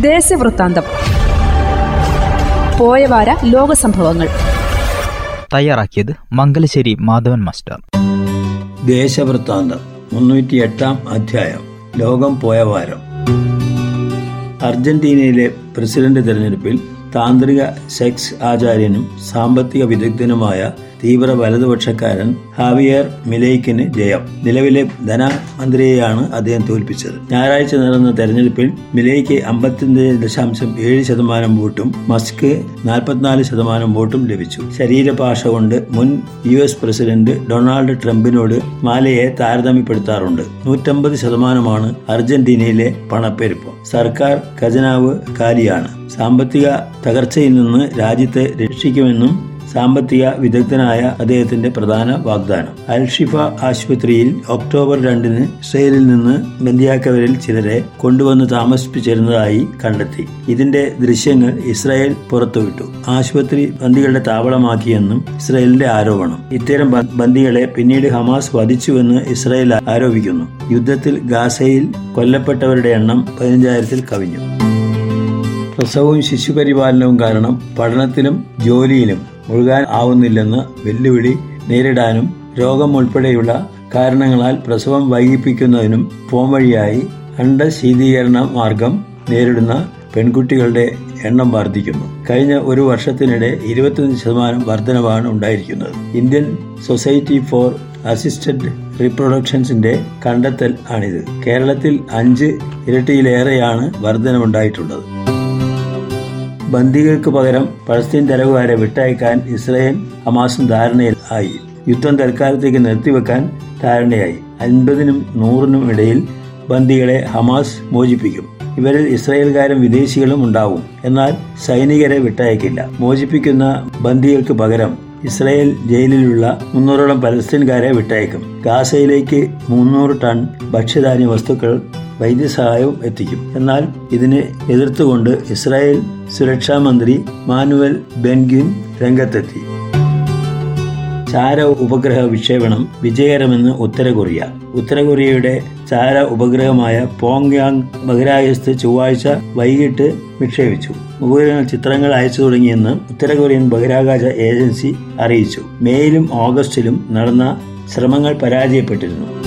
ദേശവൃത്താന്തം. പോയവാര ലോക സംഭവങ്ങൾ. തയ്യാറാക്കിയത് മംഗലശ്ശേരി മാധവൻ മാസ്റ്റർ. ദേശവൃത്താന്തം മുന്നൂറ്റി എട്ടാം അധ്യായം ലോകം പോയ വാരം. അർജന്റീനയിലെ പ്രസിഡന്റ് തെരഞ്ഞെടുപ്പിൽ താന്ത്രിക സെക്സ് ആചാര്യനും സാമ്പത്തിക വിദഗ്ധനുമായ തീവ്ര വലതുപക്ഷക്കാരൻ ഹാവിയർ മിലൈക്കിന് ജയം. നിലവിലെ ധനമന്ത്രിയെയാണ് അദ്ദേഹം തോൽപ്പിച്ചത്. ഞായറാഴ്ച നടന്ന തെരഞ്ഞെടുപ്പിൽ മിലൈക്ക് അമ്പത്തിയഞ്ച് ദശാംശം ഏഴ് ശതമാനം വോട്ടും മസ്ക് നാൽപ്പത്തിനാല് ശതമാനം വോട്ടും ലഭിച്ചു. ശരീരഭാഷ കൊണ്ട് മുൻ യു എസ് പ്രസിഡന്റ് ഡൊണാൾഡ് ട്രംപിനോട് മാലയെ താരതമ്യപ്പെടുത്താറുണ്ട്. നൂറ്റമ്പത് ശതമാനമാണ് അർജന്റീനയിലെ പണപ്പെരുപ്പം. സർക്കാർ ഖജനാവ് കാലിയാണ്. സാമ്പത്തിക തകർച്ചയിൽ നിന്ന് രാജ്യത്തെ രക്ഷിക്കുമെന്നും സാമ്പത്തിക വിദഗ്ധനായ അദ്ദേഹത്തിന്റെ പ്രധാന വാഗ്ദാനം. അൽഷിഫ ആശുപത്രിയിൽ ഒക്ടോബർ രണ്ടിന് ഇസ്രയേലിൽ നിന്ന് ബന്ദിയാക്കവരിൽ ചിലരെ കൊണ്ടുവന്ന് താമസിപ്പിച്ചിരുന്നതായി കണ്ടെത്തി. ഇതിന്റെ ദൃശ്യങ്ങൾ ഇസ്രായേൽ പുറത്തുവിട്ടു. ആശുപത്രി ബന്ദികളുടെ താവളമാക്കിയെന്നും ഇസ്രായേലിന്റെ ആരോപണം. ഇത്തരം ബന്ദികളെ പിന്നീട് ഹമാസ് വധിച്ചുവെന്ന് ഇസ്രായേൽ ആരോപിക്കുന്നു. യുദ്ധത്തിൽ ഗാസയിൽ കൊല്ലപ്പെട്ടവരുടെ എണ്ണം പതിനഞ്ചായിരത്തിൽ കവിഞ്ഞു. പ്രസവവും ശിശുപരിപാലനവും കാരണം പഠനത്തിലും ജോലിയിലും മുഴുകാൻ ആവുന്നില്ലെന്ന് വെല്ലുവിളി നേരിടാനും രോഗം ഉൾപ്പെടെയുള്ള കാരണങ്ങളാൽ പ്രസവം വൈകിപ്പിക്കുന്നതിനും പോം വഴിയായി അണ്ടശീതീകരണ മാർഗം നേരിടുന്ന പെൺകുട്ടികളുടെ എണ്ണം വർദ്ധിക്കുന്നു. കഴിഞ്ഞ ഒരു വർഷത്തിനിടെ ഇരുപത്തിയഞ്ച് ശതമാനം വർധനവാണ് ഉണ്ടായിരിക്കുന്നത്. ഇന്ത്യൻ സൊസൈറ്റി ഫോർ അസിസ്റ്റഡ് റീപ്രൊഡക്ഷൻസിന്റെ കണ്ടെത്തൽ ആണിത്. കേരളത്തിൽ അഞ്ച് ഇരട്ടിയിലേറെയാണ് വർധനമുണ്ടായിട്ടുള്ളത് ബന്ദികൾക്ക് പകരം പലസ്തീൻ തലവുകാരെ വിട്ടയക്കാൻ ഇസ്രയേൽ ഹമാസും ധാരണയിൽ ആയി. യുദ്ധം തൽക്കാലത്തേക്ക് നിർത്തിവെക്കാൻ ധാരണയായി. അൻപതിനും നൂറിനും ഇടയിൽ ബന്ദികളെ ഹമാസ് മോചിപ്പിക്കും. ഇവരിൽ ഇസ്രായേൽക്കാരും വിദേശികളും ഉണ്ടാവും. എന്നാൽ സൈനികരെ വിട്ടയക്കില്ല. മോചിപ്പിക്കുന്ന ബന്ദികൾക്ക് പകരം ഇസ്രായേൽ ജയിലിലുള്ള മുന്നൂറോളം പലസ്തീൻകാരെ വിട്ടയക്കും. ഗാസയിലേക്ക് മുന്നൂറ് ടൺ ഭക്ഷ്യധാന്യ വസ്തുക്കൾ വൈദ്യസഹായവും എത്തിക്കും. എന്നാൽ ഇതിനെ എതിർത്തുകൊണ്ട് ഇസ്രായേൽ സുരക്ഷാ മന്ത്രി മാനുവൽ ബെൻഗിൻ രംഗത്തെത്തി. ചാര ഉപഗ്രഹ വിക്ഷേപണം വിജയകരമെന്ന് ഉത്തര കൊറിയ ഉത്തര കൊറിയയുടെ ചാര ഉപഗ്രഹമായ പോങ്യാങ് ബഹിരാകാശത്ത് ചൊവ്വാഴ്ച വൈകിട്ട് വിക്ഷേപിച്ചു. ഉപഗ്രഹങ്ങൾ ചിത്രങ്ങൾ അയച്ചു തുടങ്ങിയെന്ന് ഉത്തര കൊറിയൻ ബഹിരാകാശ ഏജൻസി അറിയിച്ചു. മേയിലും ഓഗസ്റ്റിലും നടന്ന ശ്രമങ്ങൾ പരാജയപ്പെട്ടിരുന്നു.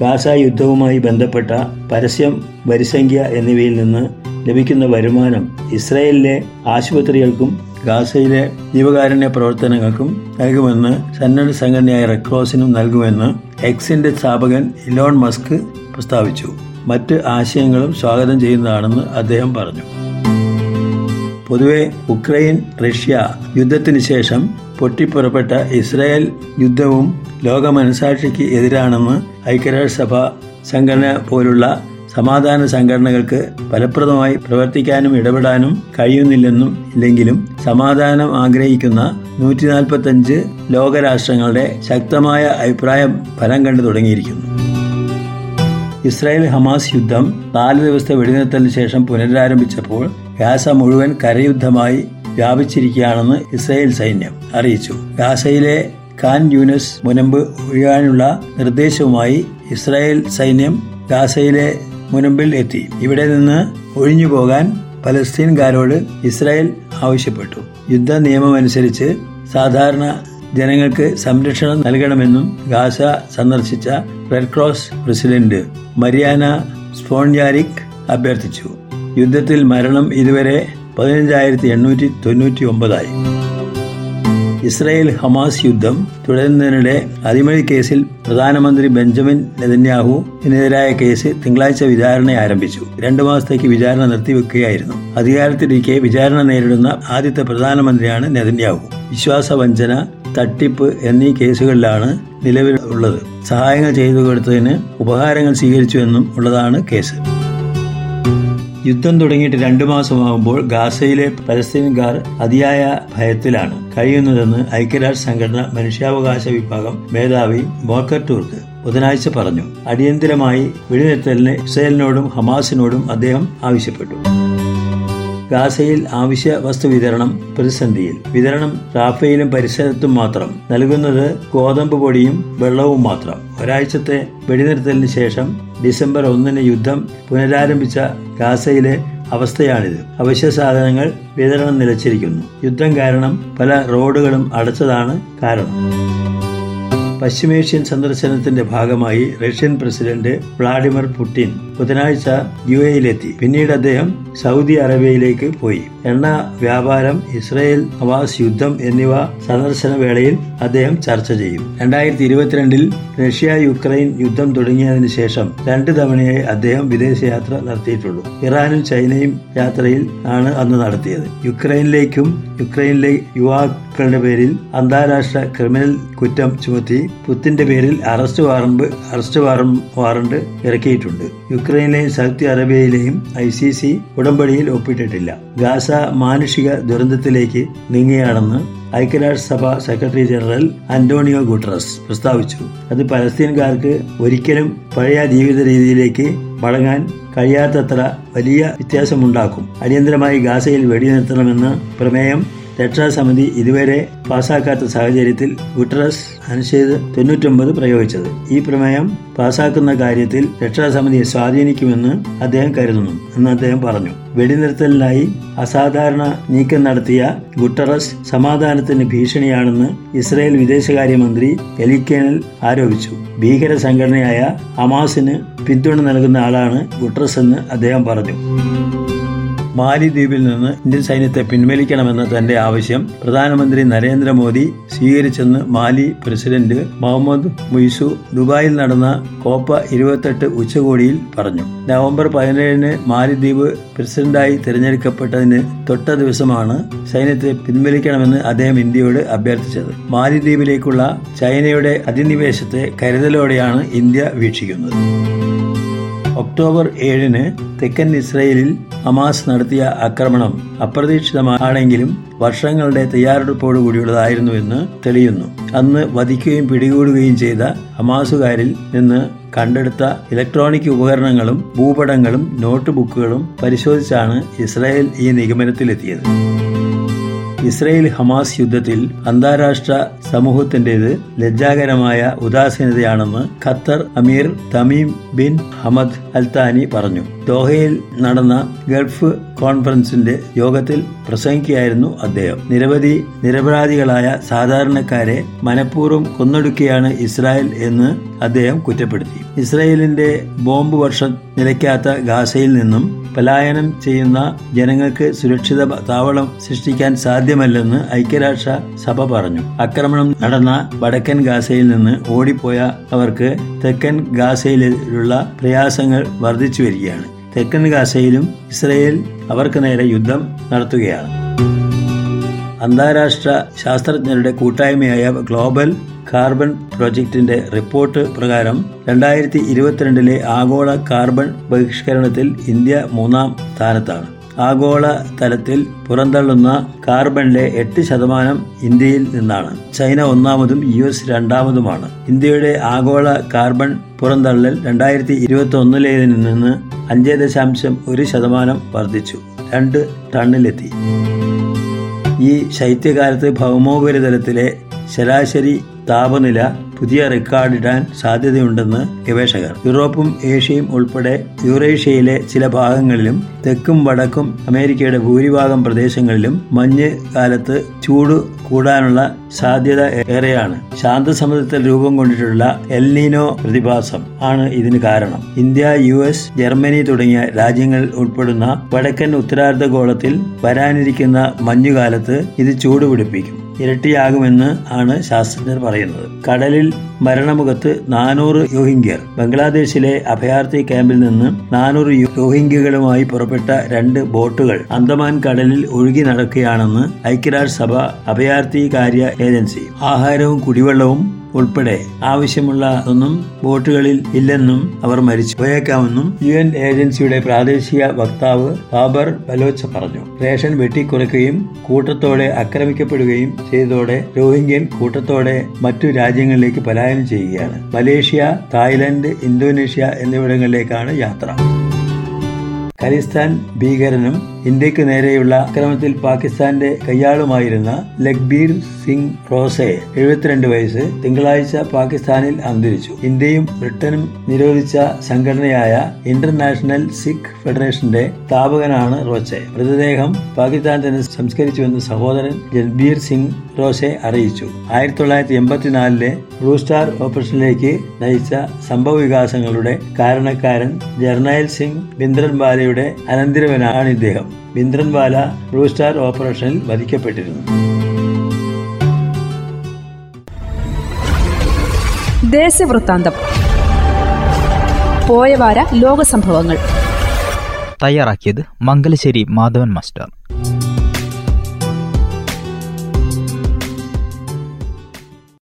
ഗാസ യുദ്ധവുമായി ബന്ധപ്പെട്ട പരസ്യം വരിസംഖ്യ എന്നിവയിൽ നിന്ന് ലഭിക്കുന്ന വരുമാനം ഇസ്രായേലിലെ ആശുപത്രികൾക്കും ഗാസയിലെ ജീവകാരുണ്യ പ്രവർത്തനങ്ങൾക്കും നൽകുമെന്ന് സന്നദ്ധ സംഘടനയായ റെഡ് ക്രോസിനും നൽകുമെന്ന് എക്സിന്റെ സ്ഥാപകൻ ഇലോൺ മസ്ക് പ്രസ്താവിച്ചു. മറ്റ് ആശയങ്ങളും സ്വാഗതം ചെയ്യുന്നതാണെന്ന് അദ്ദേഹം പറഞ്ഞു. പൊതുവെ ഉക്രൈൻ റഷ്യ യുദ്ധത്തിന് ശേഷം പൊട്ടിപ്പുറപ്പെട്ട ഇസ്രായേൽ യുദ്ധവും ലോകമനസാക്ഷിക്ക് എതിരാണെന്ന് ഐക്യരാഷ്ട്രസഭ സംഘടന പോലുള്ള സമാധാന സംഘടനകൾക്ക് ഫലപ്രദമായി പ്രവർത്തിക്കാനും ഇടപെടാനും കഴിയുന്നില്ലെന്നും ഇല്ലെങ്കിലും സമാധാനം ആഗ്രഹിക്കുന്ന നൂറ്റി നാൽപ്പത്തഞ്ച് ലോകരാഷ്ട്രങ്ങളുടെ ശക്തമായ അഭിപ്രായം ഫലം കണ്ടു തുടങ്ങിയിരിക്കുന്നു. ഇസ്രായേൽ ഹമാസ് യുദ്ധം നാല് ദിവസത്തെ വെടിനിർത്തലിന് ശേഷം പുനരാരംഭിച്ചപ്പോൾ ഗാസ മുഴുവൻ കരയുദ്ധമായി വ്യാപിച്ചിരിക്കുകയാണെന്ന് ഇസ്രായേൽ സൈന്യം അറിയിച്ചു. ഗാസയിലെ ഖാൻ യൂനസ് മുനമ്പ് ഒഴിയാനുള്ള നിർദ്ദേശവുമായി ഇസ്രായേൽ സൈന്യം ഗാസയിലെ മുനമ്പിൽ എത്തി. ഇവിടെ നിന്ന് ഒഴിഞ്ഞു പോകാൻ പലസ്തീൻകാരോട് ഇസ്രായേൽ ആവശ്യപ്പെട്ടു. യുദ്ധ നിയമമനുസരിച്ച് സാധാരണ ജനങ്ങൾക്ക് സംരക്ഷണം നൽകണമെന്നും ഗാസ സന്ദർശിച്ച Red Cross president Mariana Spoljaric അഭ്യർത്ഥിച്ചു. യുദ്ധത്തിൽ മരണം ഇതുവരെ പതിനഞ്ചായിരത്തി എണ്ണൂറ്റി തൊണ്ണൂറ്റി ഒമ്പതായി ഇസ്രായേൽ ഹമാസ് യുദ്ധം തുടരുന്നതിനിടെ അടിമഴി കേസിൽ പ്രധാനമന്ത്രി ബെഞ്ചമിൻ നെതന്യാഹുവിനെതിരായ കേസ് തിങ്കളാഴ്ച വിചാരണ ആരംഭിച്ചു. രണ്ടു മാസത്തേക്ക് വിചാരണ നിർത്തിവെക്കുകയായിരുന്നു. അധികാരത്തിലിരിക്കെ വിചാരണ നേരിടുന്ന ആദ്യത്തെ പ്രധാനമന്ത്രിയാണ് നെതന്യാഹു. വിശ്വാസവഞ്ചന തട്ടിപ്പ് എന്നീ കേസുകളിലാണ് നിലവിൽ ഉള്ളത്. സഹായങ്ങൾ ചെയ്തു കൊടുത്തതിന് ഉപഹാരങ്ങൾ സ്വീകരിച്ചു എന്നും ഉള്ളതാണ് കേസ്. യുദ്ധം തുടങ്ങിയിട്ട് രണ്ടു മാസമാകുമ്പോൾ ഗാസയിലെ പലസ്തീൻകാർ അതിയായ ഭയത്തിലാണ് കഴിയുന്നതെന്ന് ഐക്യരാഷ്ട്ര സംഘടന മനുഷ്യാവകാശ വിഭാഗം മേധാവി മോക്കർ ടൂർക്ക് ബുധനാഴ്ച പറഞ്ഞു. അടിയന്തരമായി വെടിനിർത്തലിന് ഇസ്രയേലിനോടും ഹമാസിനോടും അദ്ദേഹം ആവശ്യപ്പെട്ടു. ഗാസയിൽ ആവശ്യ വസ്തു വിതരണം പ്രതിസന്ധിയിൽ. വിതരണം റാഫയിലും പരിസരത്തും മാത്രം. നൽകുന്നത് ഗോതമ്പ് പൊടിയും വെള്ളവും മാത്രം. ഒരാഴ്ചത്തെ വെടിനിർത്തലിന് ശേഷം ഡിസംബർ ഒന്നിന് യുദ്ധം പുനരാരംഭിച്ച ഗാസയിലെ അവസ്ഥയാണിത്. അവശ്യ സാധനങ്ങൾ വിതരണം നിലച്ചിരിക്കുന്നു. യുദ്ധം കാരണം പല റോഡുകളും അടച്ചതാണ് കാരണം. പശ്ചിമേഷ്യൻ സന്ദർശനത്തിന്റെ ഭാഗമായി റഷ്യൻ പ്രസിഡന്റ് വ്ളാഡിമിർ പുടിൻ ബുധനാഴ്ച യു എയിലെത്തി പിന്നീട് അദ്ദേഹം സൗദി അറേബ്യയിലേക്ക് പോയി. എണ്ണ വ്യാപാരം ഇസ്രയേൽ ഹമാസ് യുദ്ധം എന്നിവ സന്ദർശന വേളയിൽ അദ്ദേഹം ചർച്ച ചെയ്യും. രണ്ടായിരത്തി ഇരുപത്തിരണ്ടിൽ റഷ്യ യുക്രൈൻ യുദ്ധം തുടങ്ങിയതിനു ശേഷം രണ്ട് തവണയായി അദ്ദേഹം വിദേശയാത്ര നടത്തിയിട്ടുള്ളൂ. ഇറാനും ചൈനയും യാത്രയിൽ ആണ് അന്ന് നടത്തിയത്. യുക്രൈനിലേക്കും യുക്രൈനിലെ യുവാക്കളുടെ പേരിൽ അന്താരാഷ്ട്ര ക്രിമിനൽ കുറ്റം ചുമത്തി പുത്തിന്റെ പേരിൽ അറസ്റ്റ് വാറണ്ട് അറസ്റ്റ് വാറണ്ട് ഇറക്കിയിട്ടുണ്ട്. യുക്രൈനിലെയും സൗദി അറേബ്യയിലെയും ഐ സി സി ഉടമ്പടിയിൽ ഒപ്പിട്ടിട്ടില്ല. ഗാസ മാനുഷിക ദുരന്തത്തിലേക്ക് നീങ്ങുകയാണെന്ന് ഐക്യരാഷ്ട്രസഭ സെക്രട്ടറി ജനറൽ അന്റോണിയോ ഗുട്ടറസ് പ്രസ്താവിച്ചു. അത് പലസ്തീൻകാർക്ക് ഒരിക്കലും പഴയ ജീവിത രീതിയിലേക്ക് മടങ്ങാൻ കഴിയാത്തത്ര വലിയ വ്യത്യാസമുണ്ടാക്കും. അടിയന്തരമായി ഗാസയിൽ വെടിനിർത്തണമെന്ന് പ്രമേയം രക്ഷാസമിതി ഇതുവരെ പാസാക്കാത്ത സാഹചര്യത്തിൽ ഗുട്ടറസ് അനുച്ഛേദ് തൊണ്ണൂറ്റൊമ്പത് പ്രയോഗിച്ചത്. ഈ പ്രമേയം പാസാക്കുന്ന കാര്യത്തിൽ രക്ഷാസമിതിയെ സ്വാധീനിക്കുമെന്ന് അദ്ദേഹം കരുതുന്നു എന്ന് അദ്ദേഹം പറഞ്ഞു. വെടിനിർത്തലിനായി അസാധാരണ നീക്കം നടത്തിയ ഗുട്ടറസ് സമാധാനത്തിന് ഭീഷണിയാണെന്ന് ഇസ്രായേൽ വിദേശകാര്യമന്ത്രി എലിക്കേനൽ ആരോപിച്ചു. ഭീകര സംഘടനയായ ഹമാസിന് പിന്തുണ നൽകുന്ന ആളാണ് ഗുട്ടറസ് എന്ന് അദ്ദേഹം പറഞ്ഞു. മാലിദ്വീപിൽ നിന്ന് ഇന്ത്യൻ സൈന്യത്തെ പിൻവലിക്കണമെന്ന തന്റെ ആവശ്യം പ്രധാനമന്ത്രി നരേന്ദ്രമോദി സ്വീകരിച്ചെന്ന് മാലി പ്രസിഡന്റ് മുഹമ്മദ് മുയ്സു ദുബായിൽ നടന്ന കോപ്പ ഇരുപത്തെട്ട് ഉച്ചകോടിയിൽ പറഞ്ഞു. നവംബർ പതിനേഴിന് മാലിദ്വീപ് പ്രസിഡന്റായി തിരഞ്ഞെടുക്കപ്പെട്ടതിന് തൊട്ട ദിവസമാണ് സൈന്യത്തെ പിൻവലിക്കണമെന്ന് അദ്ദേഹം ഇന്ത്യയോട് അഭ്യർത്ഥിച്ചത്. മാലിദ്വീപിലേക്കുള്ള ചൈനയുടെ അധിനിവേശത്തെ കരുതലോടെയാണ് ഇന്ത്യ വീക്ഷിക്കുന്നത്. ഒക്ടോബർ ഏഴിന് തെക്കൻ ഇസ്രയേലിൽ ഹമാസ് നടത്തിയ ആക്രമണം അപ്രതീക്ഷിതമാണെങ്കിലും വർഷങ്ങളുടെ തയ്യാറെടുപ്പോടുകൂടിയുള്ളതായിരുന്നുവെന്ന് തെളിയുന്നു. അന്ന് വധിക്കുകയും പിടികൂടുകയും ചെയ്ത ഹമാസുകാരിൽ നിന്ന് കണ്ടെടുത്ത ഇലക്ട്രോണിക് ഉപകരണങ്ങളും ഭൂപടങ്ങളും നോട്ട് ബുക്കുകളും പരിശോധിച്ചാണ് ഇസ്രായേൽ ഈ നിഗമനത്തിലെത്തിയത്. ഇസ്രയേൽ ഹമാസ് യുദ്ധത്തിൽ അന്താരാഷ്ട്ര സമൂഹത്തിന്റേത് ലജ്ജാകരമായ ഉദാസീനതയാണെന്ന് ഖത്തർ അമീർ Tamim bin Hamad Al Thani പറഞ്ഞു. ദോഹയിൽ നടന്ന ഗൾഫ് കോൺഫറൻസിന്റെ യോഗത്തിൽ പ്രസംഗിക്കുകയായിരുന്നു അദ്ദേഹം. നിരവധി നിരപരാധികളായ സാധാരണക്കാരെ മനഃപൂർവം കൊന്നൊടുക്കുകയാണ് ഇസ്രായേൽ എന്ന് അദ്ദേഹം കുറ്റപ്പെടുത്തി. ഇസ്രായേലിന്റെ ബോംബ് വർഷം നിലയ്ക്കാത്ത ഗാസയിൽ നിന്നും പലായനം ചെയ്യുന്ന ജനങ്ങൾക്ക് സുരക്ഷിത താവളം സൃഷ്ടിക്കാൻ സാധ്യമല്ലെന്ന് ഐക്യരാഷ്ട്ര സഭ പറഞ്ഞു. ആക്രമണം നടന്ന വടക്കൻ ഗാസയിൽ നിന്ന് ഓടിപ്പോയ അവർക്ക് തെക്കൻ ഗാസയിലുള്ള പ്രയാസങ്ങൾ വർദ്ധിച്ചു വരികയാണ്. തെക്കൻ ഗാസയിലും ഇസ്രയേൽ അവർക്ക് നേരെ യുദ്ധം നടത്തുകയാണ്. അന്താരാഷ്ട്ര ശാസ്ത്രജ്ഞരുടെ കൂട്ടായ്മയായ ഗ്ലോബൽ കാർബൺ പ്രോജക്റ്റിന്റെ റിപ്പോർട്ട് പ്രകാരം രണ്ടായിരത്തി ഇരുപത്തിരണ്ടിലെ ആഗോള കാർബൺ ബഹിഷ്കരണത്തിൽ ഇന്ത്യ മൂന്നാം സ്ഥാനത്താണ്. ആഗോള തലത്തിൽ പുറന്തള്ളുന്ന കാർബണിലെ എട്ട് ശതമാനം ഇന്ത്യയിൽ നിന്നാണ്. ചൈന ഒന്നാമതും യു എസ് രണ്ടാമതുമാണ്. ഇന്ത്യയുടെ ആഗോള കാർബൺ പുറന്തള്ളൽ രണ്ടായിരത്തി ഇരുപത്തി നിന്ന് അഞ്ച് ദശാംശം ഒരു ശതമാനം വർദ്ധിച്ചു. രണ്ട് ടണ്ണിലെത്തി. ഈ ശൈത്യകാലത്ത് ഭൗമോപരിതലത്തിലെ ശരാശരി താപനില പുതിയ റെക്കോർഡിടാൻ സാധ്യതയുണ്ടെന്ന് ഗവേഷകർ. യൂറോപ്പും ഏഷ്യയും ഉൾപ്പെടെ യൂറേഷ്യയിലെ ചില ഭാഗങ്ങളിലും തെക്കും വടക്കും അമേരിക്കയുടെ ഭൂരിഭാഗം പ്രദേശങ്ങളിലും മഞ്ഞ് കാലത്ത് ചൂട് കൂടാനുള്ള സാധ്യത ഏറെയാണ്. ശാന്തസമുദ്രത്തിൽ രൂപം കൊണ്ടിട്ടുള്ള എൽനീനോ പ്രതിഭാസം ആണ് ഇതിന് കാരണം. ഇന്ത്യ യു എസ് ജർമ്മനി തുടങ്ങിയ രാജ്യങ്ങൾ ഉൾപ്പെടുന്ന വടക്കൻ ഉത്തരാർദ്ധഗോളത്തിൽ വരാനിരിക്കുന്ന മഞ്ഞുകാലത്ത് ഇത് ചൂടുപിടിപ്പിക്കും ഇരട്ടിയാകുമെന്ന് ആണ് ശാസ്ത്രജ്ഞർ പറയുന്നത്. കടലിൽ മരണമുഖത്ത് നാനൂറ് യോഹിംഗ്യർ ബംഗ്ലാദേശിലെ അഭയാർത്ഥി ക്യാമ്പിൽ നിന്ന് നാനൂറ് യോഹിംഗ്യകളുമായി പുറപ്പെട്ട രണ്ട് ബോട്ടുകൾ അന്തമാൻ കടലിൽ ഒഴുകി നടക്കുകയാണെന്ന് ഐക്യരാഷ്ട്രസഭ അഭയാർത്ഥി കാര്യ ഏജൻസി. ആഹാരവും കുടിവെള്ളവും ഉൾപ്പെടെ ആവശ്യമുള്ള ഒന്നും ബോട്ടുകളിൽ ഇല്ലെന്നും അവർ മരിച്ചു. പോയേക്കാമെന്നും യു എൻ ഏജൻസിയുടെ പ്രാദേശിക വക്താവ് ബാബർ ബലോച്ച പറഞ്ഞു. റേഷൻ വെട്ടിക്കുറയ്ക്കുകയും കൂട്ടത്തോടെ ആക്രമിക്കപ്പെടുകയും ചെയ്തതോടെ രോഹിംഗ്യൻ കൂട്ടത്തോടെ മറ്റു രാജ്യങ്ങളിലേക്ക് പലായനം ചെയ്യുകയാണ്. മലേഷ്യ തായ്ലൻഡ് ഇന്തോനേഷ്യ എന്നിവിടങ്ങളിലേക്കാണ് യാത്ര. ഖലിസ്ഥാൻ ഭീകരനും ഇന്ത്യയ്ക്ക് നേരെയുള്ള ആക്രമണത്തിൽ പാകിസ്ഥാന്റെ കയ്യാളുമായിരുന്ന ലഖ്ബീർ സിംഗ് റോസെ എഴുപത്തിരണ്ട് വയസ്സ് തിങ്കളാഴ്ച പാകിസ്ഥാനിൽ അന്തരിച്ചു. ഇന്ത്യയും ബ്രിട്ടനും നിരോധിച്ച സംഘടനയായ ഇന്റർനാഷണൽ സിഖ് ഫെഡറേഷന്റെ സ്ഥാപകനാണ് റോസെ. മൃതദേഹം പാകിസ്ഥാൻ തന്നെ സംസ്കരിച്ചുവെന്ന് സഹോദരൻ ജൽബീർ സിംഗ് റോസെ അറിയിച്ചു. ആയിരത്തി തൊള്ളായിരത്തി എൺപത്തിനാലിലെ ബ്ലൂ സ്റ്റാർ ഓപ്പറേഷനിലേക്ക് നയിച്ച സംഭവ വികാസങ്ങളുടെ കാരണക്കാരൻ ജർണൈൽ സിംഗ് ബിന്ദ്രൻ ബാലയുടെ അനന്തരവനാണ് ഇദ്ദേഹം. ബിന്ദ്രൻവാല ബ്ലൂ സ്റ്റാർ ഓപ്പറേഷനിൽ വധിക്കപ്പെട്ടിരുന്നു. ദേശവൃത്താന്തം. പോയവാര ലോകസംഭവങ്ങൾ. തയ്യാറാക്കിയത് മംഗലശ്ശേരി മാധവൻ മാസ്റ്റർ.